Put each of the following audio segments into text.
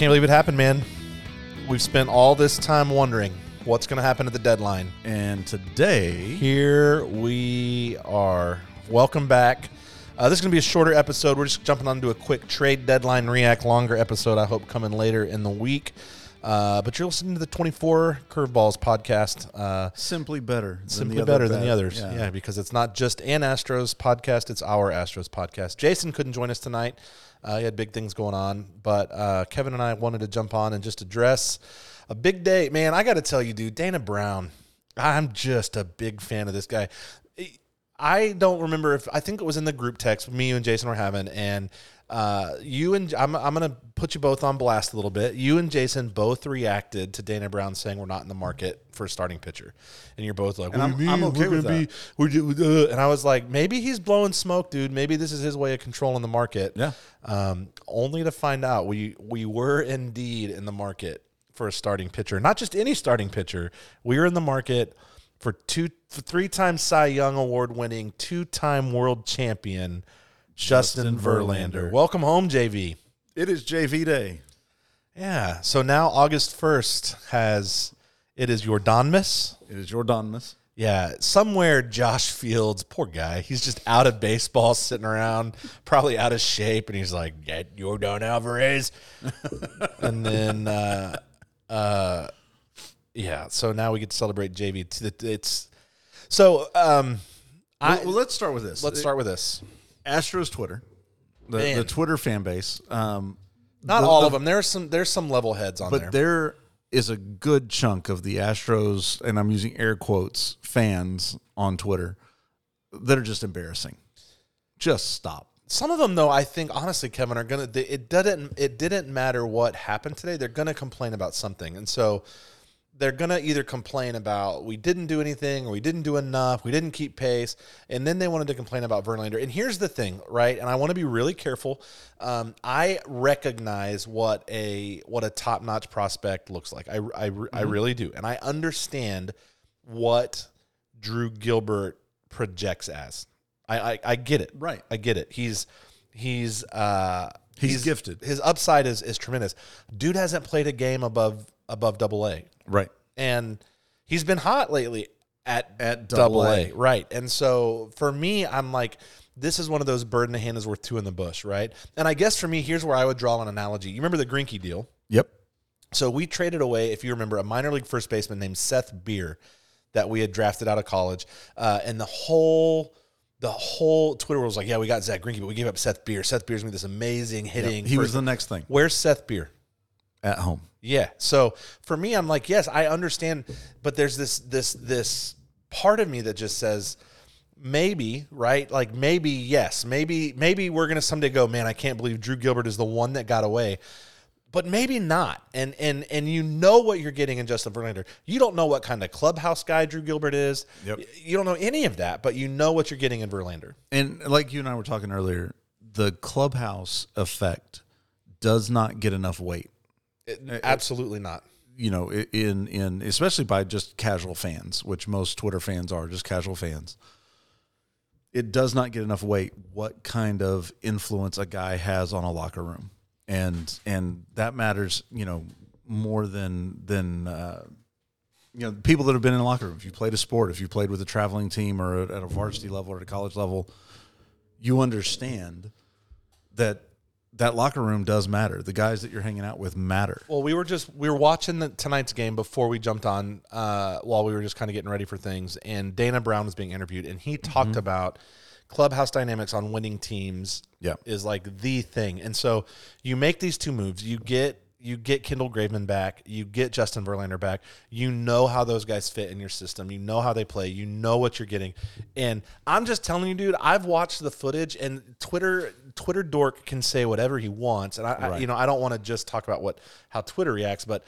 can't believe it happened, man. We've spent all this time wondering what's going to happen at the deadline. And today, Here we are. Welcome back. Uh, this is going to be a shorter episode. We're just jumping onto a quick trade deadline react, longer episode, I hope, coming later in the week. Uh, but you're listening to the 24 Curveballs podcast. Uh, simply better. Than simply the other better than the others. Yeah. because it's not just an Astros podcast, it's our Astros podcast. Jason couldn't join us tonight. Uh, he had big things going on, but uh, Kevin and I wanted to jump on and just address a big day. Man, I got to tell you, dude, Dana Brown, I'm just a big fan of this guy. I don't remember if I think it was in the group text me you and Jason were having, and uh, you and I'm, I'm going to put you both on blast a little bit. You and Jason both reacted to Dana Brown saying we're not in the market for a starting pitcher, and you're both like, And "What I'm- do you I'm okay we're with gonna be, we're uh," and I was like, maybe he's blowing smoke, dude. Maybe this is his way of controlling the market. Yeah. Um, only to find out we we were indeed in the market for a starting pitcher, not just any starting pitcher. We were in the market for two, three-time Cy Young Award-winning, two-time world champion Justin, Justin Verlander. Verlander. Welcome home, JV. It is JV Day. Yeah. So now August first has it is Yordanmas. It is Yordanmas. Yeah, somewhere Josh Fields, poor guy, he's just out of baseball, sitting around, probably out of shape, and he's like, "Get Yordan Alvarez," and then, uh, uh, yeah. So now we get to celebrate JV. It's so. Um, I well, let's start with this. let's start with this. Astros Twitter, the, Man. the Twitter fan base. Um, Not the- all the- of them. There's some. There's some level heads on but there. there is a good chunk of the Astros, and I'm using air quotes, fans on Twitter that are just embarrassing. Just stop. Some of them, though, I think honestly, Kevin, are gonna. It didn't. It didn't matter what happened today. They're gonna complain about something, and so they're gonna either complain about we didn't do anything or we didn't do enough, we didn't keep pace, and then they wanted to complain about Verlander. And here's the thing, right? And I want to be really careful. Um, I recognize what a what a top notch prospect looks like. I I, I really do, and I understand what Drew Gilbert projects as. I, I, I get it. Right. I get it. He's he's uh He's gifted. His upside is is tremendous. Dude hasn't played a game above above double A. Right. And he's been hot lately at At double A. Right. And so for me, I'm like, this is one of those bird in the hand is worth two in the bush, right? And I guess for me, here's where I would draw an analogy. You remember the Greinke deal? Yep. So we traded away, if you remember, a minor league first baseman named Seth Beer that we had drafted out of college, uh, and the whole the whole Twitter world was like, "Yeah, we got Zach Greinke, but we gave up Seth Beer. Seth Beer's gonna be this amazing hitting." He was the next thing Where's Seth Beer? at home. Yeah. So for me, I'm like, yes, I understand, but there's this this this part of me that just says maybe, right? Like maybe yes, maybe maybe we're gonna someday go, man, I can't believe Drew Gilbert is the one that got away. But maybe not, and and and you know what you're getting in Justin Verlander. You don't know what kind of clubhouse guy Drew Gilbert is. Yep. You don't know any of that, but you know what you're getting in Verlander. And like you and I were talking earlier, the clubhouse effect does not get enough weight. Absolutely not. You know, in in especially by just casual fans, which most Twitter fans are, just casual fans. It does not get enough weight what kind of influence a guy has on a locker room, and and that matters. You know, more than than uh, you know people that have been in the locker room. If you played a sport, if you played with a traveling team or at a varsity level or at a college level, you understand that that locker room does matter. The guys that you're hanging out with matter. Well, we were just we were watching the, tonight's game before we jumped on uh, while we were just kind of getting ready for things, and Dana Brown was being interviewed, and he talked about clubhouse dynamics on winning teams. Yeah. is like the thing, and so you make these two moves. You get you get Kendall Graveman back, you get Justin Verlander back. You know how those guys fit in your system. You know how they play. You know what you're getting, and I'm just telling you, dude. I've watched the footage, and Twitter Twitter dork can say whatever he wants, and I, I you know I don't want to just talk about what how Twitter reacts, but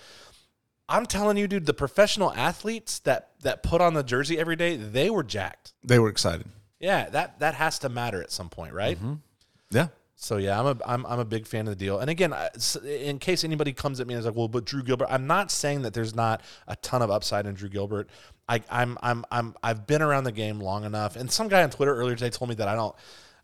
I'm telling you, dude, the professional athletes that that put on the jersey every day, they were jacked. They were excited. Yeah, that that has to matter at some point, right? Mm-hmm. Yeah. So yeah, I'm a I'm, I'm a big fan of the deal. And again, in case anybody comes at me and is like, "Well, but Drew Gilbert," I'm not saying that there's not a ton of upside in Drew Gilbert. I, I'm I'm I'm I've been around the game long enough. And some guy on Twitter earlier today told me that I don't.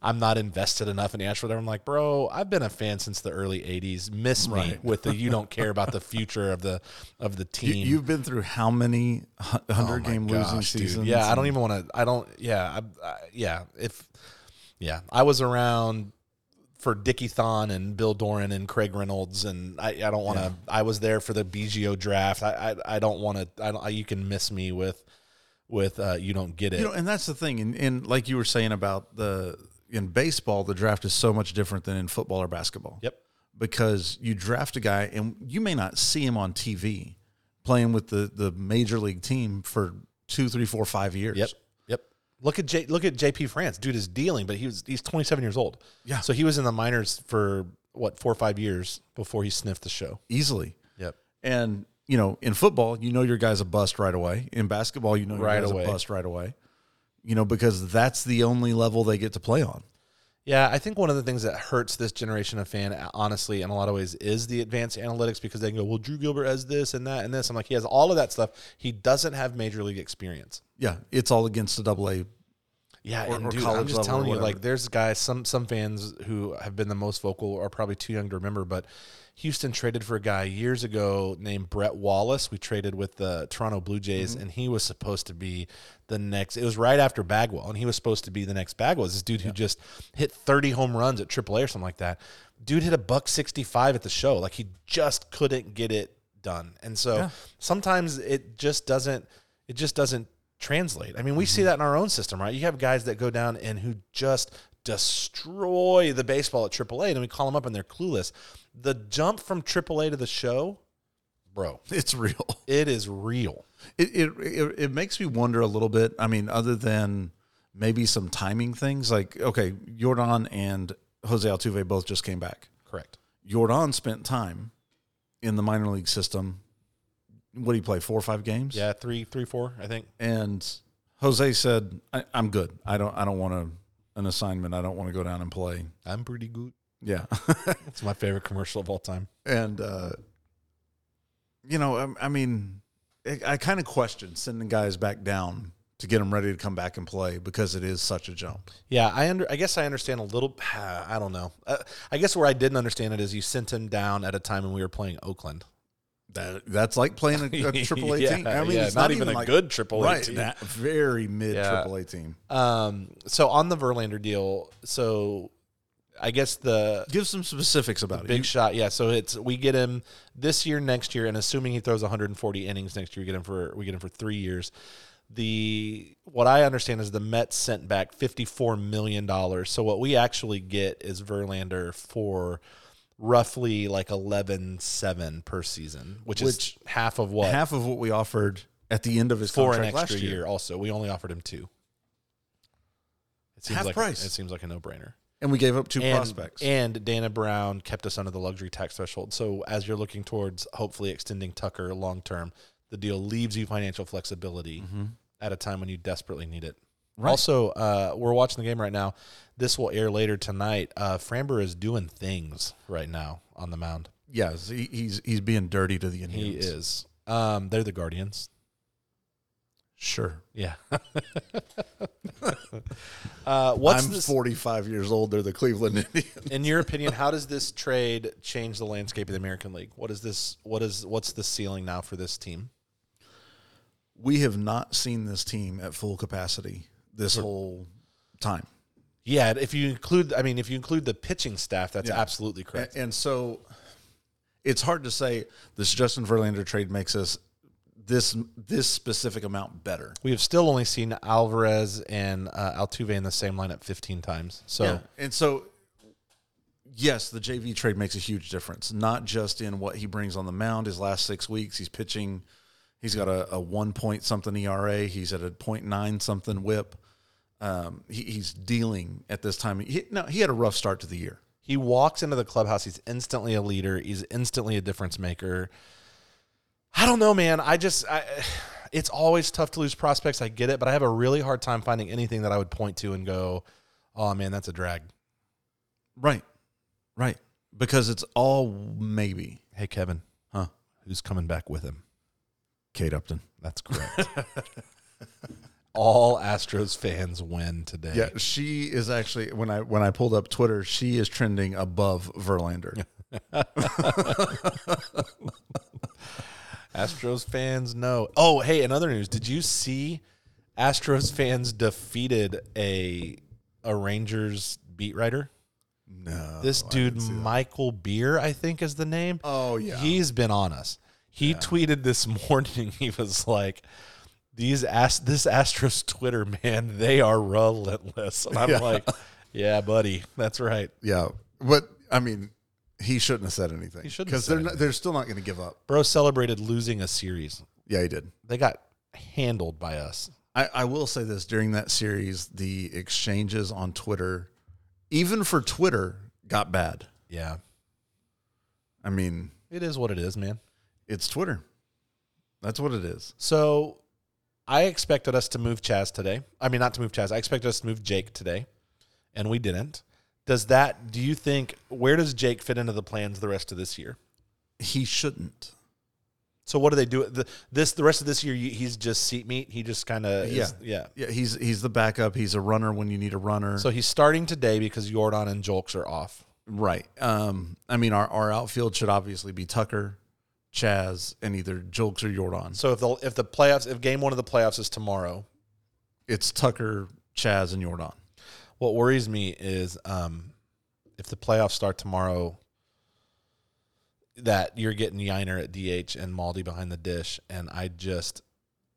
I'm not invested enough in Astros. I'm like, bro, I've been a fan since the early '80s. Miss me Right. with the you don't care about the future of the of the team. you've been through how many Oh hundred my game losing gosh, dude. seasons? Yeah, I don't even want to. I don't. Yeah, I, I, yeah. If yeah, I was around for Dickie Thon and Bill Doran and Craig Reynolds, and I, I don't want to. I was there for the BGO draft. I, I, I don't want to. I don't. You can miss me with with uh, you don't get it. You know, and that's the thing. And, and like you were saying about the in baseball, the draft is so much different than in football or basketball. yep. Because you draft a guy and you may not see him on TV playing with the the major league team for two, three, four, five years. Yep. Yep. Look at J, look at JP France. Dude is dealing, but he was he's 27 years old. Yeah. So he was in the minors for what four or five years before he sniffed the show. Easily. Yep. And you know, in football, you know your guy's a bust right away. In basketball, you know your Right guy's away. a bust right away. You know, because that's the only level they get to play on. Yeah, I think one of the things that hurts this generation of fan, honestly, in a lot of ways, is the advanced analytics because they can go, well, Drew Gilbert has this and that and this. I'm like, he has all of that stuff. He doesn't have major league experience. Yeah, it's all against the double A. Yeah, Or- and or dude, college I'm just level telling you, like, there's guys, some some fans who have been the most vocal are probably too young to remember, but Houston traded for a guy years ago named Brett Wallace. We traded with the Toronto Blue Jays, Mm-hmm. and he was supposed to be the next. It was right after Bagwell, and he was supposed to be the next Bagwell. This dude who just hit 30 home runs at AAA or something like that. Dude hit a buck 65 at the show. Like he just couldn't get it done, and so Yeah. sometimes it just doesn't. It just doesn't translate. I mean, we see mm-hmm. that in our own system, right? You have guys that go down and who just destroy the baseball at AAA, and we call them up and they're clueless. The jump from AAA to the show, bro, It's real. it is real. It, it it it makes me wonder a little bit. I mean, other than maybe some timing things, like okay, Yordan and Jose Altuve both just came back. Correct. Yordan spent time in the minor league system. What do you play? Four or five games? Yeah, three, three, four, I think. And Jose said, I, "I'm good. I don't. I don't want to an assignment. I don't want to go down and play." I'm pretty good. Yeah. It's my favorite commercial of all time. and uh, you know, I, I mean, I, I kind of question sending guys back down to get them ready to come back and play because it is such a jump. Yeah, I under. I guess I understand a little. I don't know. Uh, I guess where I didn't understand it is you sent him down at a time when we were playing Oakland. That that's like playing a, triple a Yeah, team. I mean, yeah, it's not, even, a like, good AAA right, team. that very mid Yeah. AAA team. Um, so on the Verlander deal, so I guess the Give some specifics about it. big You- shot, yeah. So it's we get him this year, next year, and assuming he throws 140 innings next year, we get him for we get him for three years. The what I understand is the Mets sent back 54 million dollars. So what we actually get is Verlander for roughly like 11.7 per season, which, Which- is half of what half of what we offered at the end of his for an contract extra last year. year. Also, we only offered him two. It seems Half like price. it seems like a no brainer. and we gave up two and, prospects. And Dana Brown kept us under the luxury tax threshold. So as you're looking towards hopefully extending Tucker long term, the deal leaves you financial flexibility mm-hmm. at a time when you desperately need it. Right. Also, uh, we're watching the game right now. This will air later tonight. Uh, Framber is doing things right now on the mound. yes, he, he's he's being dirty to the Indians. He is. Um, they're the Guardians. Sure. Yeah. uh, what's I'm this, 45 years old. They're the Cleveland Indians. in your opinion? How does this trade change the landscape of the American League? What is this? What is what's the ceiling now for this team? we have not seen this team at full capacity this whole time. Yeah, if you include, I mean, if you include the pitching staff, that's Yeah. absolutely correct. and so it's hard to say this Justin Verlander trade makes us this this specific amount better. we have still only seen Alvarez and uh, Altuve in the same lineup 15 times. So And so yes, the JV trade makes a huge difference, not just in what he brings on the mound his last 6 weeks, he's pitching he's got a, a 1 point something ERA, he's at a 0.9 something whip. Um, he, he's dealing at this time. He, no, he had a rough start to the year. he walks into the clubhouse. He's instantly a leader. He's instantly a difference maker. I don't know, man. I just, I, it's always tough to lose prospects. I get it, but I have a really hard time finding anything that I would point to and go, "Oh man, that's a drag." Right. Right. Because it's all maybe. Hey, Kevin, Huh. who's coming back with him? Kate Upton. That's correct. all Astros fans win today. Yeah, she is actually when I when I pulled up Twitter, she is trending above Verlander. Astros fans know. Oh, hey, another news. Did you see Astros fans defeated a a Rangers beat writer? No, This dude didn't see that. Michael Beer, I think is the name. Oh yeah, He's been on us. He tweeted this morning. He was like, "These Ast- this Astros Twitter man, they are relentless." And I'm Yeah. like, "Yeah, buddy, that's right." yeah. But I mean, he shouldn't have said anything. He shouldn't because they're not, they're still not going to give up. Bro celebrated losing a series. Yeah, he did. They got handled by us. I, I will say this during that series, the exchanges on Twitter, even for Twitter, got bad. Yeah, I mean, it is what it is, man. it's Twitter. That's what it is. So I expected us to move Chas today. I mean, not to move Chas. I expected us to move Jake today, and we didn't. Does that? Do you think where does Jake fit into the plans the rest of this year? He shouldn't. So what do they do? The, this the rest of this year, he's just seat meat. He just kind of Yeah. yeah. Yeah, he's he's the backup. He's a runner when you need a runner. So he's starting today because Yordan and Julks are off. right. Um, I mean, our, our outfield should obviously be Tucker, Chas, and either Julks or Yordan. So if the if the playoffs if game one of the playoffs is tomorrow, It's Tucker, Chas, and Yordan. what worries me is um, if the playoffs start tomorrow, that you're getting Yainer at DH and Maldi behind the dish, and I just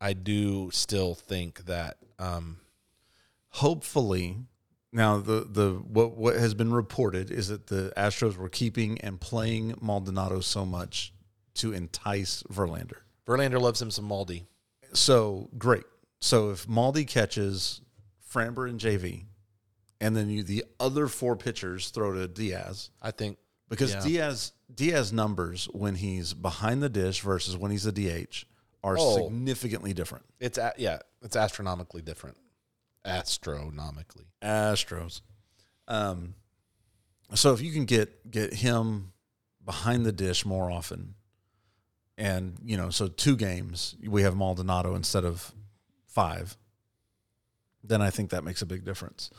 I do still think that um, Hopefully, now the the what what has been reported is that the Astros were keeping and playing Maldonado so much to entice Verlander. Verlander loves him some Maldi. So great. So if Maldi catches Framber and JV, and then you the other four pitchers throw to Diaz I think because Yeah. Diaz Diaz numbers when he's behind the dish versus when he's a DH are Oh. significantly different. it's a, yeah it's astronomically different. Astronomically. Astros. Um, so if you can get get him behind the dish more often, and you know, so two games we have Maldonado instead of five, then I think that makes a big difference.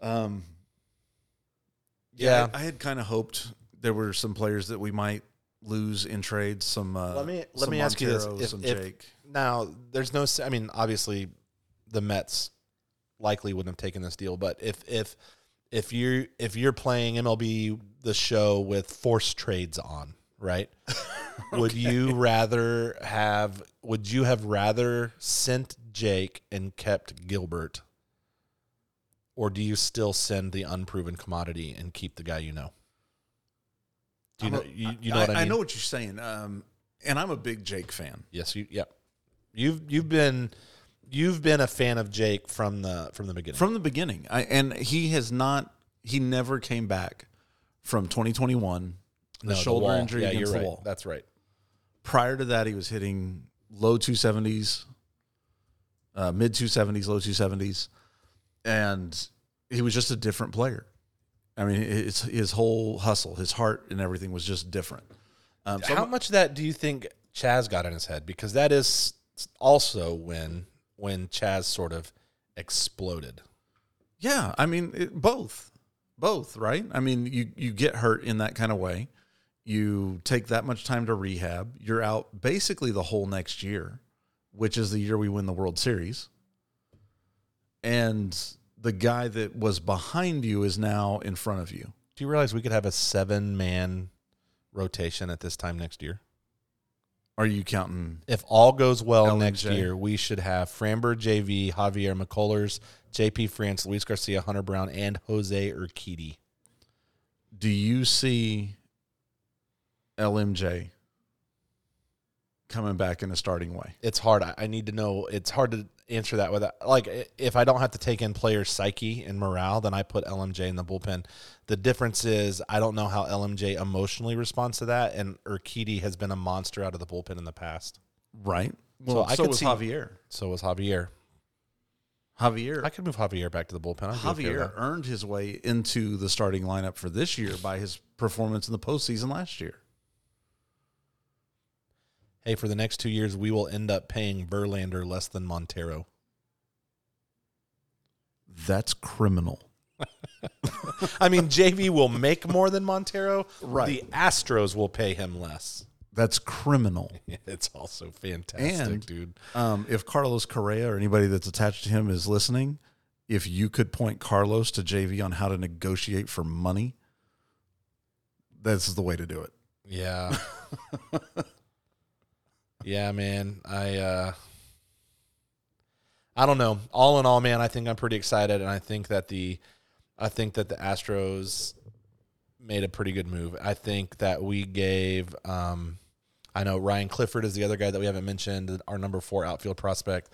Um, Yeah. I, I had kind of hoped there were some players that we might lose in trades. Some uh, Let me- let me ask you this. If- some if- Jake. Now, there's no. I mean, obviously, the Mets likely wouldn't have taken this deal. But if if if you're if you're playing MLB the show with forced trades on, right? Would you rather have? Would you have rather sent Jake and kept Gilbert, or do you still send the unproven commodity and keep the guy you know? Do you I'm know? a- You, you know what I mean? I know what you're saying. Um, and I'm a big Jake fan. Yes, you. Yep. You've you've been you've been a fan of Jake from the from the beginning. from the beginning. I, and he has not. He never came back from 2021. The No, shoulder wall. injury Yeah, against the right. wall. That's right. Prior to that, he was hitting low 270s, uh, mid 270s, low 270s, and he was just a different player. I mean, it's his whole hustle, his heart, and everything was just different. Um, so How I'm- much of that do you think Chas got in his head? Because that is also when when Chas sort of exploded. Yeah, I mean it, both, both, right? I mean, you you get hurt in that kind of way. You take that much time to rehab. You're out basically the whole next year, which is the year we win the World Series. And the guy that was behind you is now in front of you. Do you realize we could have a seven man rotation at this time next year? Are you counting? If all goes well LMJ. next year, we should have Framber, JV, Javier McCullers, JP France, Luis Garcia, Hunter Brown, and Jose Urquidy. Do you see LMJ coming back in a starting way? it's hard. I, I need to know. It's hard to answer that without like if I don't have to take in players' psyche and morale, then I put LMJ in the bullpen. The difference is I don't know how LMJ emotionally responds to that, and Urquidy has been a monster out of the bullpen in the past. Right. So Well, I so could was see- Javier. So was Javier. Javier. I could move Javier back to the bullpen. I'd be okay Javier earned his way into the starting lineup for this year by his performance in the postseason last year. Hey, for the next two years, we will end up paying Verlander less than Montero. That's criminal. I mean, JV will make more than Montero. Right. The Astros will pay him less. That's criminal. It's also fantastic, And- dude. Um, if Carlos Correa or anybody that's attached to him is listening, if you could point Carlos to JV on how to negotiate for money, this is the way to do it. Yeah. yeah, man. I uh I don't know. All in all, man, I think I'm pretty excited and I think that the I think that the Astros made a pretty good move. I think that we gave um I know Ryan Clifford is the other guy that we haven't mentioned, our number 4 outfield prospect.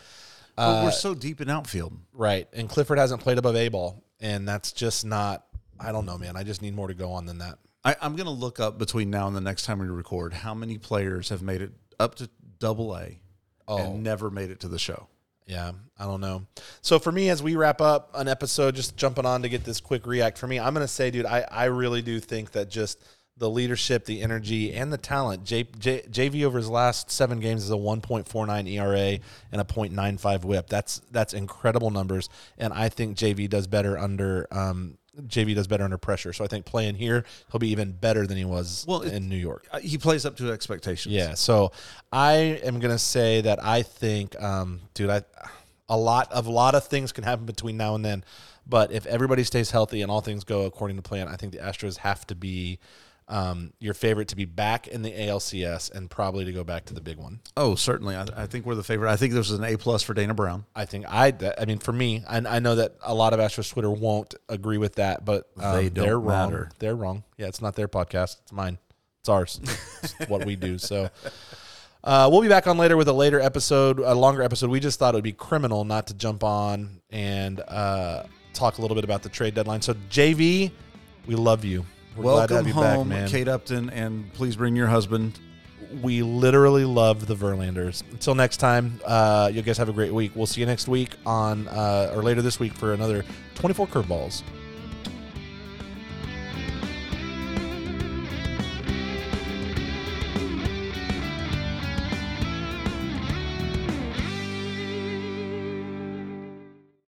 But Uh, we're so deep in outfield. right. And Clifford hasn't played above A ball and that's just not I don't know, man. I just need more to go on than that. I, I'm going to look up between now and the next time we record how many players have made it up to double A Oh. and never made it to the show. Yeah, I don't know. So for me, as we wrap up an episode, just jumping on to get this quick react for me, I'm going to say, dude, I, I really do think that just the leadership, the energy, and the talent. J, J, JV over his last seven games is a 1.49 ERA and a .95 WHIP. That's that's incredible numbers, and I think JV does better under um, JV does better under pressure. So I think playing here, he'll be even better than he was Well, in New York. He plays up to expectations. Yeah. So I am gonna say that I think, um, dude, I a lot of a lot of things can happen between now and then, but if everybody stays healthy and all things go according to plan, I think the Astros have to be um, your favorite to be back in the ALCS and probably to go back to the big one. Oh, certainly. I, I think we're the favorite. I think this is an A plus for Dana Brown. I think I, I mean, for me, I, I know that a lot of Astros Twitter won't agree with that, but um, They don't they're wrong. matter. They're wrong. Yeah, it's not their podcast. It's mine. It's ours. it's what we do. So uh, we'll be back on later with a later episode, a longer episode. We just thought it would be criminal not to jump on and uh, talk a little bit about the trade deadline. So JV, we love you. We're glad to have Welcome back, home, man. Kate Upton, and please bring your husband. We literally love the Verlanders. Until next time, uh, you guys have a great week. We'll see you next week on, uh, or later this week for another 24 curveballs.